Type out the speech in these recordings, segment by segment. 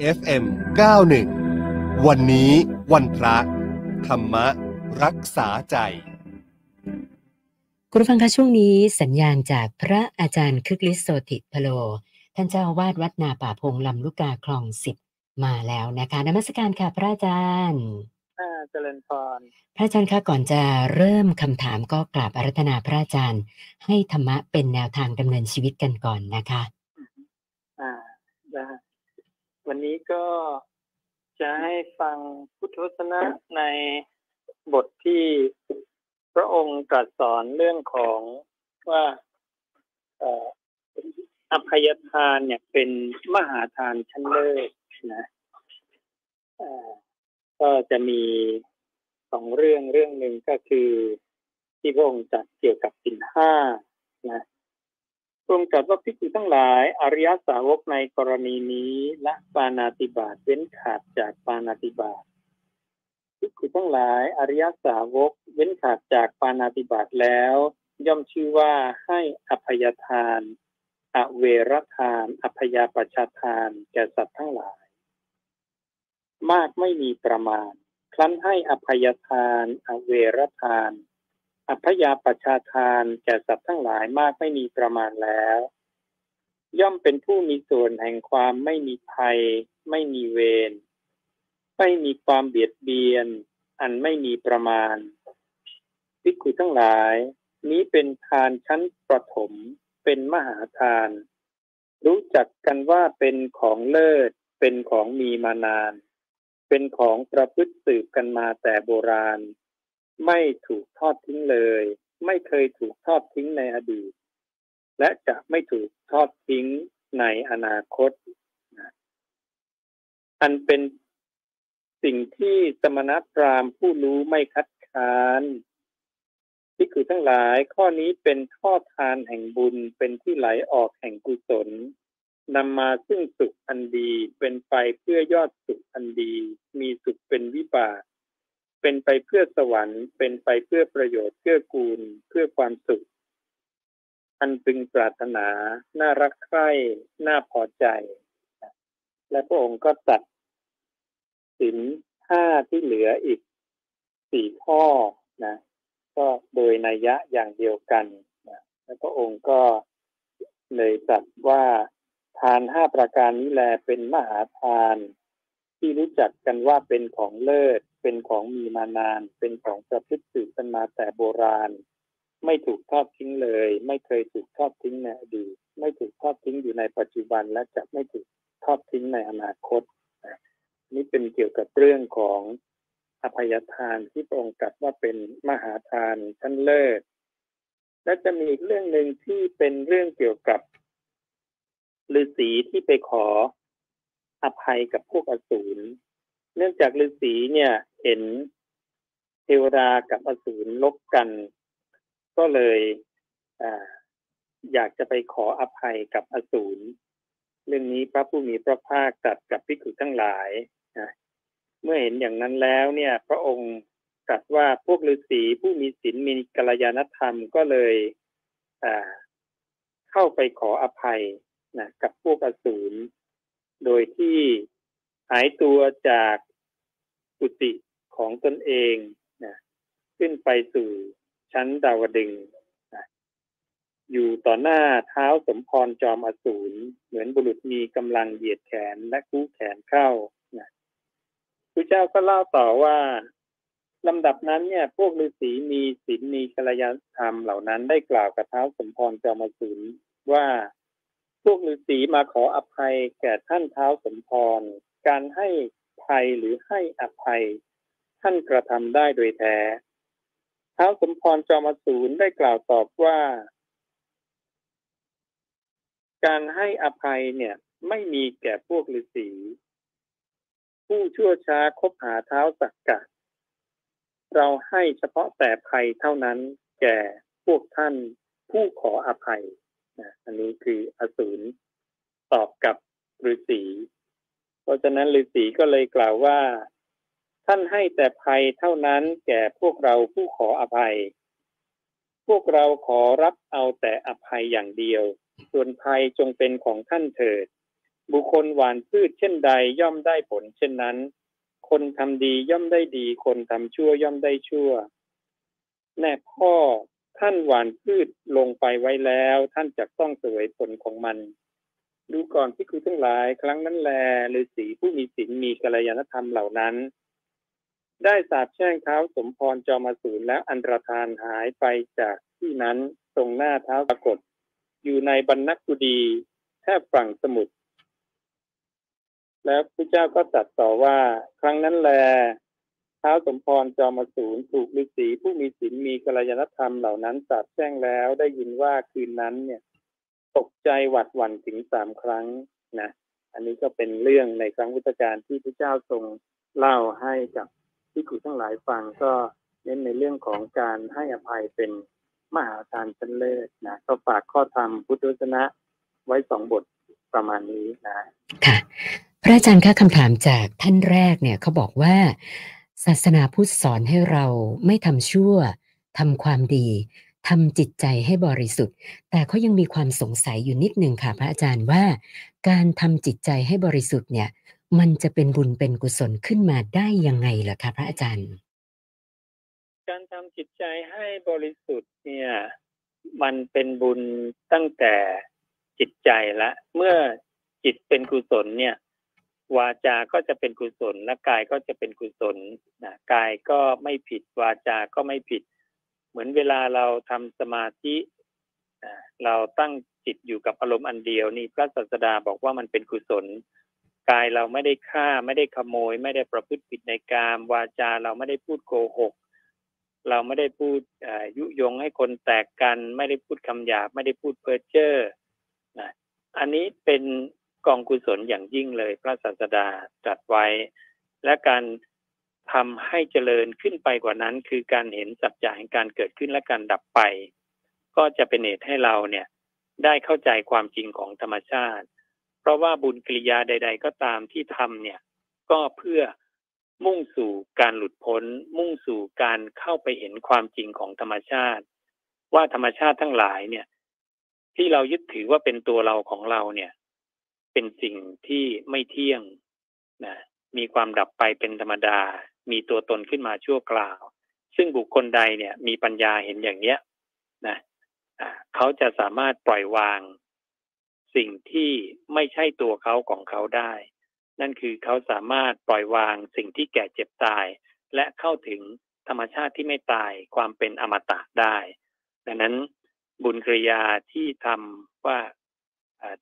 FM 91 วันนี้วันพระ ธรรมรักษาใจ คุณฟังคะช่วงนี้สัญญาณจากพระอาจารย์คึกฤทธิ์โสติพโล ท่านเจ้าอาวาสวัดนาป่าพงลำลูกกาคลองสิบมาแล้วนะคะนมัสการค่ะพระอาจารย์อ่าเจริญพรพระอาจารย์คะก่อนจะเริ่มคำถามก็กราบอารัธนาพระอาจารย์ ให้ธรรมะเป็นแนวทางดำเนินชีวิตกันก่อนนะคะ อ่าได้ วันนี้ก็จะให้ฟังพุทธวจนะในบทที่พระองค์ตรัสสอนเรื่องของว่าอภัยทานเนี่ยเป็นมหาทานชั้นเลิศนะก็จะมีสองเรื่องเรื่องหนึ่งก็คือที่พระองค์จัดเกี่ยวกับสินห้านะ พระองค์ตรัสว่าพิจิทั้งหลายอริยสาวกในกรณีนี้ละปานาติบาตเว้นขาดจากปานาติบาตพิจิทั้งหลายอริยสาวกเว้นขาดจากปานาติบาตแล้ว ย่อมชื่อว่าให้อภัยทาน อเวรทาน อภยาปชาทานแก่สัตว์ทั้งหลาย มากไม่มีประมาณ ครั้นให้อภัยทาน อเวรทาน อภยาปชาทานแก่สัตว์ทั้งหลายมากไม่มีประมาณแล้ว ย่อมเป็นผู้มีส่วนแห่งความไม่มีภัย ไม่มีเวรไม่มีความเบียดเบียน อันไม่มีประมาณภิกขุทั้งหลาย นี้เป็นทานชั้นประถม เป็นมหาทาน รู้จักกันว่าเป็นของเลิศ เป็นของมีมานาน เป็นของประพฤติสืบกันมาแต่โบราณ ไม่ถูกทอดทิ้งเลย ไม่เคยถูกทอดทิ้งในอดีต และจะไม่ถูกทอดทิ้งในอนาคต อันเป็นสิ่งที่สมณพราหมณ์ผู้รู้ไม่คัดค้านที่คือทั้งหลายข้อนี้เป็นท่อทานแห่งบุญเป็นที่ไหลออกแห่งกุศลนำมาซึ่งสุขอันดี เป็นไปเพื่อยอดสุขอันดี มีสุขเป็นวิบาก เป็นไปเพื่อสวรรค์ เป็นไปเพื่อประโยชน์เพื่อกูล เพื่อความสุข อันพึงปรารถนา น่ารักใคร่ น่าพอใจ และพระองค์ก็ตัดสินห้าที่เหลืออีกสี่ข้อนะ ก็โดยนัยยะอย่างเดียวกันนะและพระองค์ก็เลยตรัสว่าทานห้าประการนี้แลเป็นมหาทาน ที่รู้จักกันว่าเป็นของเลิศ เป็นของมีมานาน เป็นของประพฤติสืบกันมาแต่โบราณ ไม่ถูกทอดทิ้งเลย ไม่เคยถูกทอดทิ้งในอดีตไม่ถูกทอดทิ้งอยู่ในปัจจุบันและจะไม่ถูกทอดทิ้งในอนาคต นี่เป็นเกี่ยวกับเรื่องของอภัยทานที่พระองค์ตรัสว่าเป็นมหาทานชั้นเลิศ และจะมีอีกเรื่องหนึ่งที่เป็นเรื่องเกี่ยวกับฤาษีที่ไปขออภัยกับพวกอสูร เนื่องจากฤาษีเนี่ยเห็นเทวดากับอสูรลบกัน ก็เลยออยากจะไปขออภัยกับอสูรเรื่องนี้พระผู้มีพระภาคตรัสกับภิกษุทั้งหลายเมื่อเห็นอย่างนั้นแล้วเนี่ย พระองค์ตรัสว่าพวกฤาษีผู้มีศีลมีกัลยาณธรรมก็เลยเข้าไปขออภัยนะกับพวกอสูรโดยที่ หายตัวจากกุฏิของตนเองนะขึ้นไปสู่ชั้นดาวดึงนะอยู่ต่อหน้าเท้าสมพรจอมอสูรเหมือนบุรุษมีกำลังเหยียดแขนและกู้แขนเข้านะพระเจ้าก็เล่าต่อว่าลำดับนั้นเนี่ย พวกฤาษีมีศีลมีกัลยาณธรรมเหล่านั้นได้กล่าวกับเท้าสมพรจอมอสูรว่าพวกฤาษีมาขออภัยแก่ท่านเท้าสมพร การให้ภัยหรือให้อภัย ท่านกระทำได้โดยแท้เท้าสมพรจอมสูรได้กล่าวตอบว่า การให้อภัยเนี่ยไม่มีแก่พวกฤาษีผู้ชั่วช้าคบหาเท้าสักกะ เราให้เฉพาะแต่ภัยเท่านั้นแก่พวกท่านผู้ขออภัยนะอันนี้คืออสูรตอบกับฤาษี เพราะฉะนั้นฤาษีก็เลยกล่าวว่า ท่านให้แต่ภัยเท่านั้นแก่พวกเราผู้ขออภัย พวกเราขอรับเอาแต่อภัยอย่างเดียว ส่วนภัยจงเป็นของท่านเถิด บุคคลหวานพืชเช่นใดย่อมได้ผลเช่นนั้น คนทำดีย่อมได้ดี คนทำชั่วย่อมได้ชั่ว แน่พ่อท่านหวานพืชลงไปไว้แล้ว ท่านจะต้องเสวยผลของมัน ดูก่อนที่คุณทั้งหลายครั้งนั้นแลฤาษีผู้มีศีลมีกัลยาณธรรมเหล่านั้น ได้สาบแช่งเท้าสมพรจอมาสูรแล้วอันตรธานหายไปจากที่นั้นตรงหน้าเท้าปรากฏ อยู่ในบรรณกุดีแทบฝั่งสมุทรแล้วพระเจ้าก็ตรัสต่อว่า ครั้งนั้นแลเท้าสมพรจอมาสูรถูกฤาษีผู้มีศีลมีกัลยาณธรรมเหล่านั้นสาบแช่งแล้วได้ยินว่าคืนนั้นเนี่ย ตกใจหวัดหวั่นถึงสามครั้งนะ อันนี้ก็เป็นเรื่องในครั้งพุทธกาลที่พระเจ้าทรงเล่าให้กับที่ขุทั้งหลายฟังก็เน้นในเรื่องของการให้อภัยเป็นมหาทานชั้นเลิศนะก็ฝากข้อธรรมพุทธวจนะไว้สองบทประมาณนี้นะ ค่ะ พระอาจารย์คะคำถามจากท่านแรกเนี่ยเขาบอกว่า ศาสนาพุทธสอนให้เราไม่ทำชั่วทำความดี ทำจิตใจให้บริสุทธิ์ แต่เขายังมีความสงสัยอยู่นิดหนึ่งค่ะ พระอาจารย์ว่า การทำจิตใจให้บริสุทธิ์เนี่ย มันจะเป็นบุญเป็นกุศลขึ้นมาได้ยังไงล่ะคะพระอาจารย์ การทำจิตใจให้บริสุทธิ์เนี่ย มันเป็นบุญตั้งแต่จิตใจละ เมื่อจิตเป็นกุศลเนี่ย วาจาก็จะเป็นกุศลและกายก็จะเป็นกุศลนะกายก็ไม่ผิดวาจาก็ไม่ผิด เหมือนเวลาเราทำสมาธิเราตั้งจิตอยู่กับอารมณ์อันเดียวนี่พระศาสดาบอกว่ามันเป็นกุศลกายเราไม่ได้ฆ่าไม่ได้ขโมย ไม่ได้ประพฤติผิดในกามวาจาเราไม่ได้พูดโกหก เราไม่ได้พูดยุยงให้คนแตกกัน ไม่ได้พูดคำหยาบ ไม่ได้พูดเพ้อเจ้อนะอันนี้เป็นกองกุศลอย่างยิ่งเลย พระศาสดาตรัสไว้ และการ ทำให้เจริญขึ้นไปกว่านั้น คือการเห็นสัจจะแห่งการเกิดขึ้นและการดับไป ก็จะเป็นเหตุให้เราเนี่ยได้เข้าใจความจริงของธรรมชาติ เพราะว่าบุญกิริยาใด ๆ ก็ตามที่ทำเนี่ยก็เพื่อมุ่งสู่การหลุดพ้น มุ่งสู่การเข้าไปเห็นความจริงของธรรมชาติ ว่าธรรมชาติทั้งหลายเนี่ย ที่เรายึดถือว่าเป็นตัวเราของเราเนี่ย เป็นสิ่งที่ไม่เที่ยงนะมีความดับไปเป็นธรรมดา มีตัวตนขึ้นมาชั่วคราว ซึ่งบุคคลใดเนี่ยมีปัญญาเห็นอย่างเนี้ยนะเขาจะสามารถปล่อยวาง สิ่งที่ไม่ใช่ตัวเขาของเขาได้ นั่นคือเขาสามารถปล่อยวางสิ่งที่แก่เจ็บตาย และเข้าถึงธรรมชาติที่ไม่ตายความเป็นอมตะได้ ดังนั้นบุญกริยาที่ทำว่า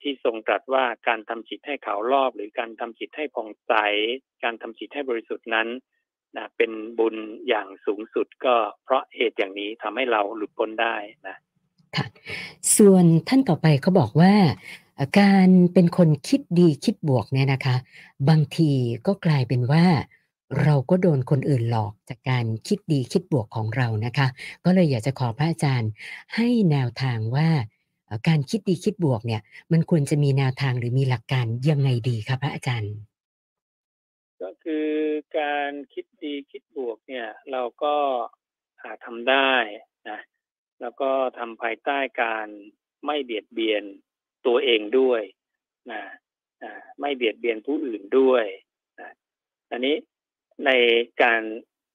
ที่ทรงตรัสว่าการทำจิตให้เขารอบ หรือการทำจิตให้ผ่องใส การทำจิตให้บริสุทธิ์นั้น นะเป็นบุญอย่างสูงสุดก็เพราะเหตุอย่างนี้ทำให้เราหลุดพ้นได้นะค่ะส่วนท่านต่อไปเขาบอกว่า การเป็นคนคิดดีคิดบวกเนี่ยนะคะ บางทีก็กลายเป็นว่า เราก็โดนคนอื่นหลอกจากการคิดดีคิดบวกของเรานะคะ ก็เลยอยากจะขอพระอาจารย์ให้แนวทางว่าการคิดดีคิดบวกเนี่ย มันควรจะมีแนวทางหรือมีหลักการยังไงดีครับพระอาจารย์ ก็คือการคิดดีคิดบวกเนี่ย เราก็หาทำได้นะแล้วก็ทำภายใต้การไม่เบียดเบียนตัวเองด้วยนะไม่เบียดเบียนผู้อื่นด้วยนะอันนี้ในการ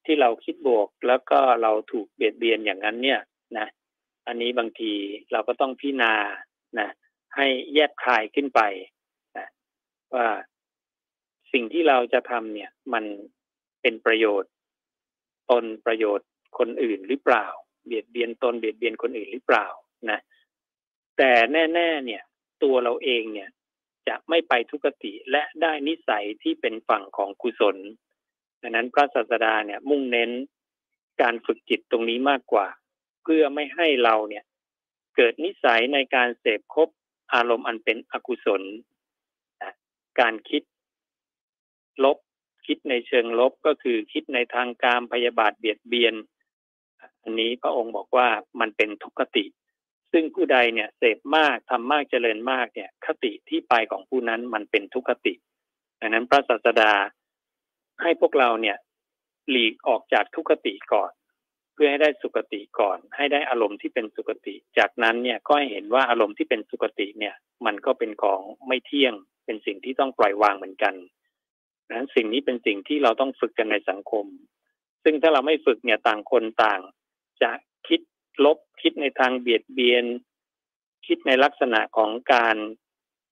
ที่เราคิดบวกแล้วก็เราถูกเบียดเบียนอย่างนั้นเนี่ยนะอันนี้บางทีเราก็ต้องพิจารณานะให้แยกคายขึ้นไปนะว่า สิ่งที่เราจะทำเนี่ยมันเป็นประโยชน์ตนประโยชน์คนอื่นหรือเปล่า เบียดเบียนตนเบียดเบียนคนอื่นหรือเปล่านะแต่แน่ๆเนี่ยตัวเราเองเนี่ยจะไม่ไปทุกติและได้นิสัยที่เป็นฝั่งของกุศลดังนั้นพระศาสดาเนี่ยมุ่งเน้นการฝึกจิตตรงนี้มากกว่า เพื่อไม่ให้เราเนี่ยเกิดนิสัยในการเสพคบอารมณ์อันเป็นอกุศล การคิด ลบ คิดในเชิงลบก็คือคิดในทางการพยาบาทเบียดเบียน อันนี้พระองค์บอกว่ามันเป็นทุกขติ ซึ่งผู้ใดเนี่ยเสพมากทำมากเจริญมากเนี่ยคติที่ไปของผู้นั้นมันเป็นทุกขติดังนั้นพระศาสดาให้พวกเราเนี่ยหลีกออกจากทุกขติก่อนพื่อให้ได้สุคติก่อน ให้ได้อารมณ์ที่เป็นสุคติ จากนั้นเนี่ยก็ให้เห็นว่าอารมณ์ที่เป็นสุคติเนี่ย มันก็เป็นของไม่เที่ยงเป็นสิ่งที่ต้องปล่อยวางเหมือนกัน นะสิ่งนี้เป็นสิ่งที่เราต้องฝึกกันในสังคม ซึ่งถ้าเราไม่ฝึกเนี่ยต่างคนต่าง จะคิดลบคิดในทางเบียดเบียน คิดในลักษณะของการ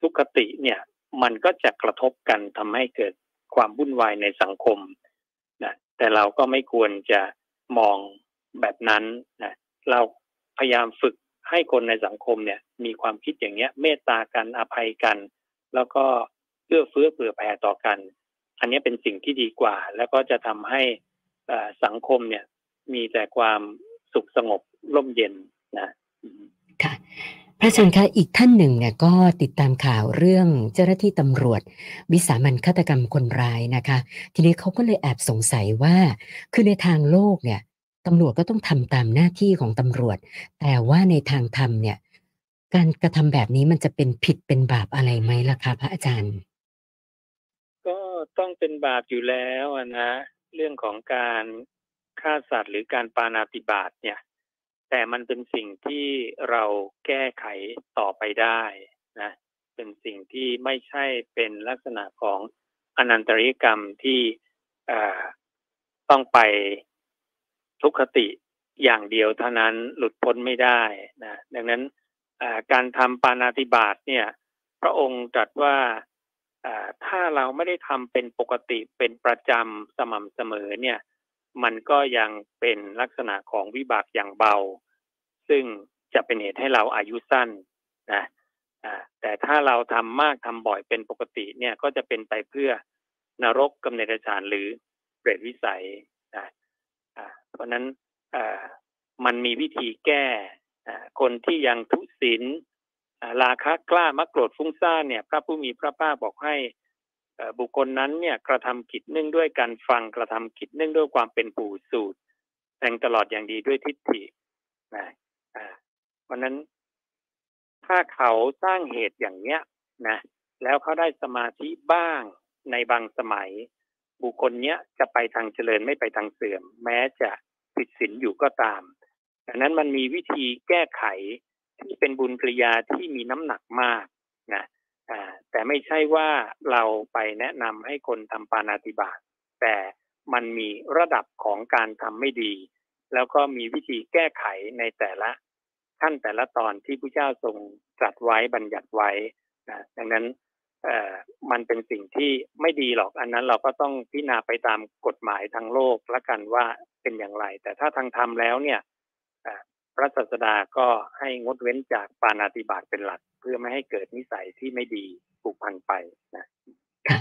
ทุกขติเนี่ย มันก็จะกระทบกันทำให้เกิดความวุ่นวายในสังคมนะแต่เราก็ไม่ควรจะมองแบบนั้นนะเราพยายามฝึกให้คนในสังคมเนี่ย มีความคิดอย่างเงี้ย เมตตากันอภัยกัน แล้วก็เอื้อเฟื้อเผื่อแผ่ต่อกัน อันนี้เป็นสิ่งที่ดีกว่า แล้วก็จะทำให้สังคมเนี่ย มีแต่ความสุขสงบร่มเย็นนะค่ะพระอาจารย์คะอีกท่านหนึ่งเนี่ยก็ติดตามข่าวเรื่องเจ้าหน้าที่ตำรวจ วิสามันฆาตกรรมคนร้ายนะคะ ทีนี้เขาก็เลยแอบสงสัยว่า คือในทางโลกเนี่ยตำรวจก็ต้องทำตามหน้าที่ของตำรวจ แต่ว่าในทางธรรมเนี่ย การกระทำแบบนี้มันจะเป็นผิดเป็นบาปอะไรไหมล่ะคะพระอาจารย์ ต้องเป็นบาปอยู่แล้วนะ เรื่องของการฆ่าสัตว์หรือการปานาติบาตเนี่ย แต่มันเป็นสิ่งที่เราแก้ไขต่อไปได้นะ เป็นสิ่งที่ไม่ใช่เป็นลักษณะของอนันตริกรรมที่ต้องไปทุกขติอย่างเดียวเท่านั้นหลุดพ้นไม่ได้นะดังนั้นการทำปานาติบาตเนี่ย พระองค์ตรัสว่า ถ้าเราไม่ได้ทำเป็นปกติเป็นประจำสม่ำเสมอเนี่ย มันก็ยังเป็นลักษณะของวิบากอย่างเบา ซึ่งจะเป็นเหตุให้เราอายุสั้นนะแต่ถ้าเราทำมากทำบ่อยเป็นปกติเนี่ยก็จะเป็นไปเพื่อนรกกำเนิดฌานหรือเปรตวิสัยนะเพราะนั้นมันมีวิธีแก้คนที่ยังทุศีล ราคะกล้ามักโกรธฟุ้งซ่านเนี่ย พระผู้มีพระภาคบอกให้บุคคลนั้นเนี่ยกระทำกิจเนื่องด้วยการฟังกระทำกิจเนื่องด้วยความเป็นผู้สูตรแต่งตลอดอย่างดีด้วยทิฏฐินะเพราะนั้นถ้าเขาสร้างเหตุอย่างเนี้ยนะแล้วเขาได้สมาธิบ้างในบางสมัย บุคคลเนี้ยจะไปทางเจริญไม่ไปทางเสื่อม แม้จะผิดศีลอยู่ก็ตามดังนั้นมันมีวิธีแก้ไข ที่เป็นบุญกริยาที่มีน้ำหนักมากนะแต่ไม่ใช่ว่าเราไปแนะนำให้คนทำปานาติบาตแต่มันมีระดับของการทำไม่ดี แล้วก็มีวิธีแก้ไขในแต่ละขั้นแต่ละตอนที่พระเจ้าทรงตรัสไว้บัญญัติไว้นะดังนั้นเอ่อมันเป็นสิ่งที่ไม่ดีหรอกอันนั้นเราก็ต้องพิจารณาไปตามกฎหมายทางโลกละกันว่าเป็นอย่างไร แต่ถ้าทางธรรมแล้วเนี่ย พระศาสดาก็ให้งดเว้นจากปานาติบาตเป็นหลัก เพื่อไม่ให้เกิดนิสัยที่ไม่ดีผูกพันไปนะค่ะ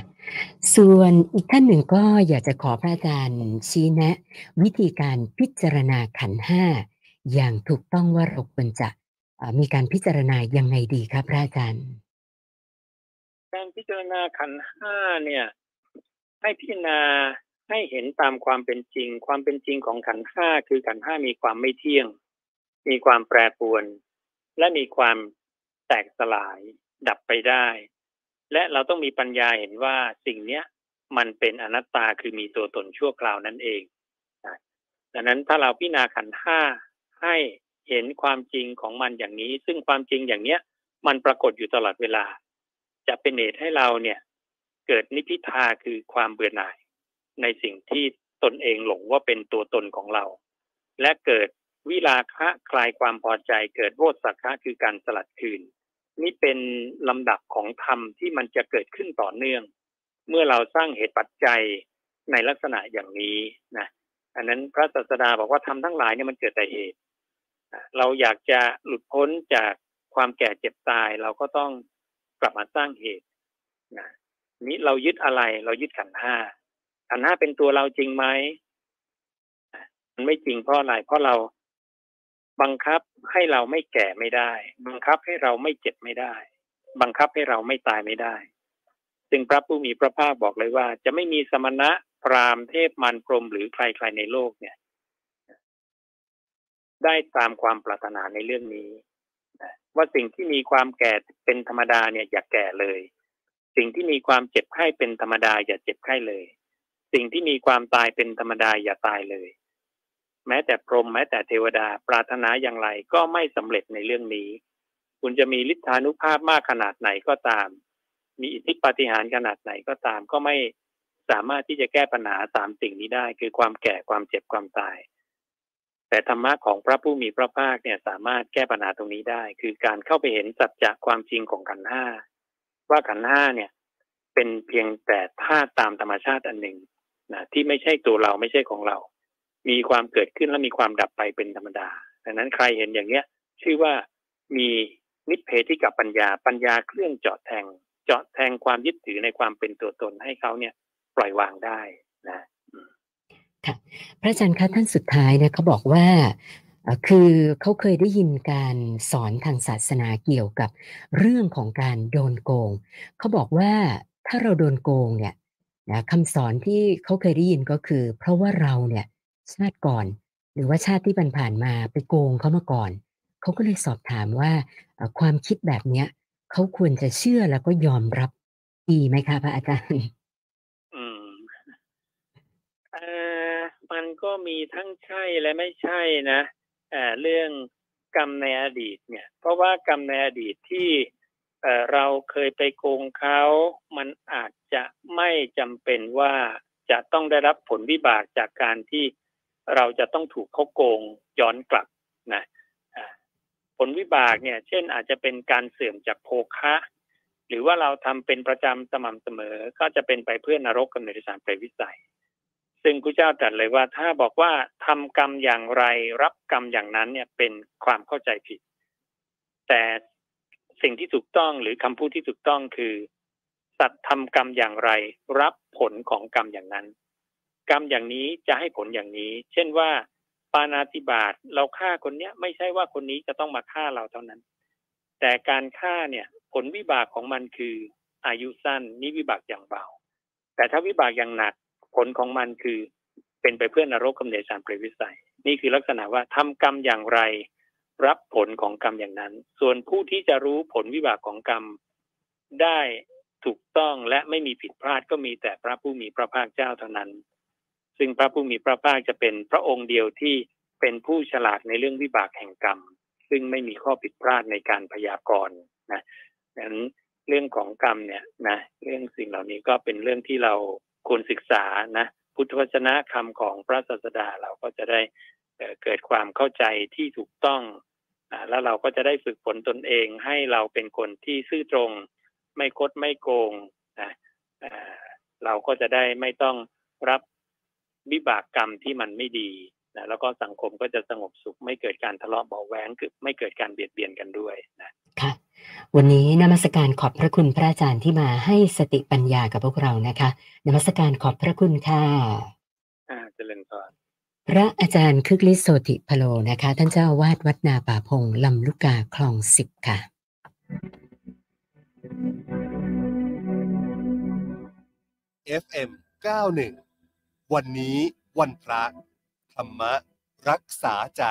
ส่วนอีกท่านหนึ่งก็อยากจะขอพระอาจารย์ชี้แนะ วิธีการพิจารณาขันห้าอย่างถูกต้องว่าเราควรจะมีการพิจารณายังไงดีครับพระอาจารย์ การพิจารณาขันห้าเนี่ย ให้พิจารณาให้เห็นตามความเป็นจริง ความเป็นจริงของขันห้าคือขันห้ามีความไม่เที่ยง มีความแปรปรวน และมีความแตกสลายดับไปได้ และเราต้องมีปัญญาเห็นว่าสิ่งเนี้ยมันเป็นอนัตตาคือมีตัวตนชั่วคราวนั่นเองดังนั้นถ้าเราพิจารณาขันห้าให้เห็นความจริงของมันอย่างนี้ ซึ่งความจริงอย่างเนี้ย มันปรากฏอยู่ตลอดเวลา จะเป็นเหตุให้เราเนี่ยเกิดนิพิทาคือความเบื่อหน่าย ในสิ่งที่ตนเองหลงว่าเป็นตัวตนของเรา และเกิด วิลาคะคลายความพอใจเกิดโวสักคะคือการสลัดคืน นี่เป็นลำดับของธรรมที่มันจะเกิดขึ้นต่อเนื่อง เมื่อเราสร้างเหตุปัจจัยในลักษณะอย่างนี้นะอันนั้นพระศาสดาบอกว่าทำทั้งหลายเนี่ยมันเกิดแต่เหตุ เราอยากจะหลุดพ้นจากความแก่เจ็บตายเราก็ต้องกลับมาสร้างเหตุนะนี้เรายึดอะไรเรายึดขันห้าขันห้าเป็นตัวเราจริงไหมมันไม่จริงเพราะอะไรเพราะเรา บังคับให้เราไม่แก่ไม่ได้ บังคับให้เราไม่เจ็บไม่ได้ บังคับให้เราไม่ตายไม่ได้ ซึ่งพระผู้มีพระภาคบอกเลยว่า จะไม่มีสมณะพราหมณ์เทพมันพรมหรือใครๆในโลกเนี่ย ได้ตามความปรารถนาในเรื่องนี้ว่าสิ่งที่มีความแก่เป็นธรรมดาเนี่ยอย่าแก่เลย สิ่งที่มีความเจ็บไข้เป็นธรรมดาอย่าเจ็บไข้เลย สิ่งที่มีความตายเป็นธรรมดาอย่าตายเลย แม้แต่พรหมแม้แต่เทวดาปรารถนาอย่างไรก็ไม่สำเร็จในเรื่องนี้ คุณจะมีฤทธานุภาพมากขนาดไหนก็ตาม มีอิทธิปาฏิหาริย์ขนาดไหนก็ตามก็ไม่สามารถที่จะแก้ปัญหาสามสิ่งนี้ได้ คือความแก่ความเจ็บความตาย แต่ธรรมะของพระผู้มีพระภาคเนี่ยสามารถแก้ปัญหาตรงนี้ได้ คือการเข้าไปเห็นสัจจะความจริงของขันห้าว่าขันห้าเนี่ย เป็นเพียงแต่ธาตุตามธรรมชาติอันหนึ่งนะที่ไม่ใช่ตัวเราไม่ใช่ของเรา มีความเกิดขึ้นและมีความดับไปเป็นธรรมดา ดังนั้นใครเห็นอย่างเนี้ย ชื่อว่ามีนิเพธิกับปัญญาปัญญาเครื่องเจาะแทง เจาะแทงความยึดถือในความเป็นตัวตนให้เขาเนี่ย ปล่อยวางได้นะค่ะพระอาจารย์คะท่านสุดท้ายเนี่ยเขาบอกว่าคือเขาเคยได้ยินการสอนทางศาสนาเกี่ยวกับเรื่องของการโดนโกง เขาบอกว่าถ้าเราโดนโกงเนี่ยนะคำสอนที่เขาเคยได้ยินก็คือ เพราะว่าเราเนี่ย ชาติก่อน หรือว่าชาติที่ผ่านมาไปโกงเขามาก่อน เขาก็เลยสอบถามว่าความคิดแบบเนี้ยเขาควรจะเชื่อแล้วก็ยอมรับดีไหมคะพระอาจารย์อืมเออมันก็มีทั้งใช่และไม่ใช่นะเออเรื่องกรรมในอดีตเนี่ย เพราะว่ากรรมในอดีตที่เออเราเคยไปโกงเขา มันอาจจะไม่จำเป็นว่าจะต้องได้รับผลวิบากจากการที่ เราจะต้องถูกเขาโกงย้อนกลับนะผลวิบากเนี่ย เช่นอาจจะเป็นการเสื่อมจากโภคะ หรือว่าเราทำเป็นประจำสม่ำเสมอ ก็จะเป็นไปเพื่อนรกกับเนรสารเปรวิสัย ซึ่งพระเจ้าตรัสเลยว่าถ้าบอกว่าทำกรรมอย่างไรรับกรรมอย่างนั้นเนี่ยเป็นความเข้าใจผิด แต่สิ่งที่ถูกต้องหรือคำพูดที่ถูกต้องคือ สัตว์ทำกรรมอย่างไร รับผลของกรรมอย่างนั้น กรรมอย่างนี้จะให้ผลอย่างนี้ เช่นว่า ปานาติบาตเราฆ่าคนเนี้ย ไม่ใช่ว่าคนนี้จะต้องมาฆ่าเราเท่านั้น แต่การฆ่าเนี่ย ผลวิบากของมันคือ อายุสั้นนี่วิบากอย่างเบา แต่ถ้าวิบากอย่างหนักผลของมันคือ เป็นไปเพื่อนรกกำเนิดสารเปรวิสัย นี่คือลักษณะว่าทำกรรมอย่างไร รับผลของกรรมอย่างนั้น ส่วนผู้ที่จะรู้ผลวิบากของกรรมได้ถูกต้องและไม่มีผิดพลาดก็มีแต่พระผู้มีพระภาคเจ้าเท่านั้น ซึ่งพระผู้มีพระภาคจะเป็นพระองค์เดียวที่เป็นผู้ฉลาดในเรื่องวิบากแห่งกรรม ซึ่งไม่มีข้อผิดพลาดในการพยากรณ์นะดังนั้นเรื่องของกรรมเนี่ยนะเรื่องสิ่งเหล่านี้ก็เป็นเรื่องที่เราควรศึกษานะพุทธวจนะคำของพระศาสดาเราก็จะได้เกิดความเข้าใจที่ถูกต้อง แล้วเราก็จะได้ฝึกฝนตนเองให้เราเป็นคนที่ซื่อตรง ไม่คดไม่โกงนะเราก็จะได้ไม่ต้องรับ วิบากกรรมที่มันไม่ดีนะแล้วก็สังคมก็จะสงบสุข ไม่เกิดการทะเลาะเบาแหวงคือไม่เกิดการเบียดเบียนกันด้วยนะค่ะวันนี้นมัสการขอบพระคุณพระอาจารย์ที่มาให้สติปัญญากับพวกเรานะคะนมัสการขอบพระคุณค่ะอ่าเจริญพรพระอาจารย์คึกฤทธิ์โสติพโลนะคะ ท่านเจ้าวาดวัดนาป่าพงลำลูกกาคลองสิบค่ะ FM 91 วันนี้วันพระธรรมรักษาใจ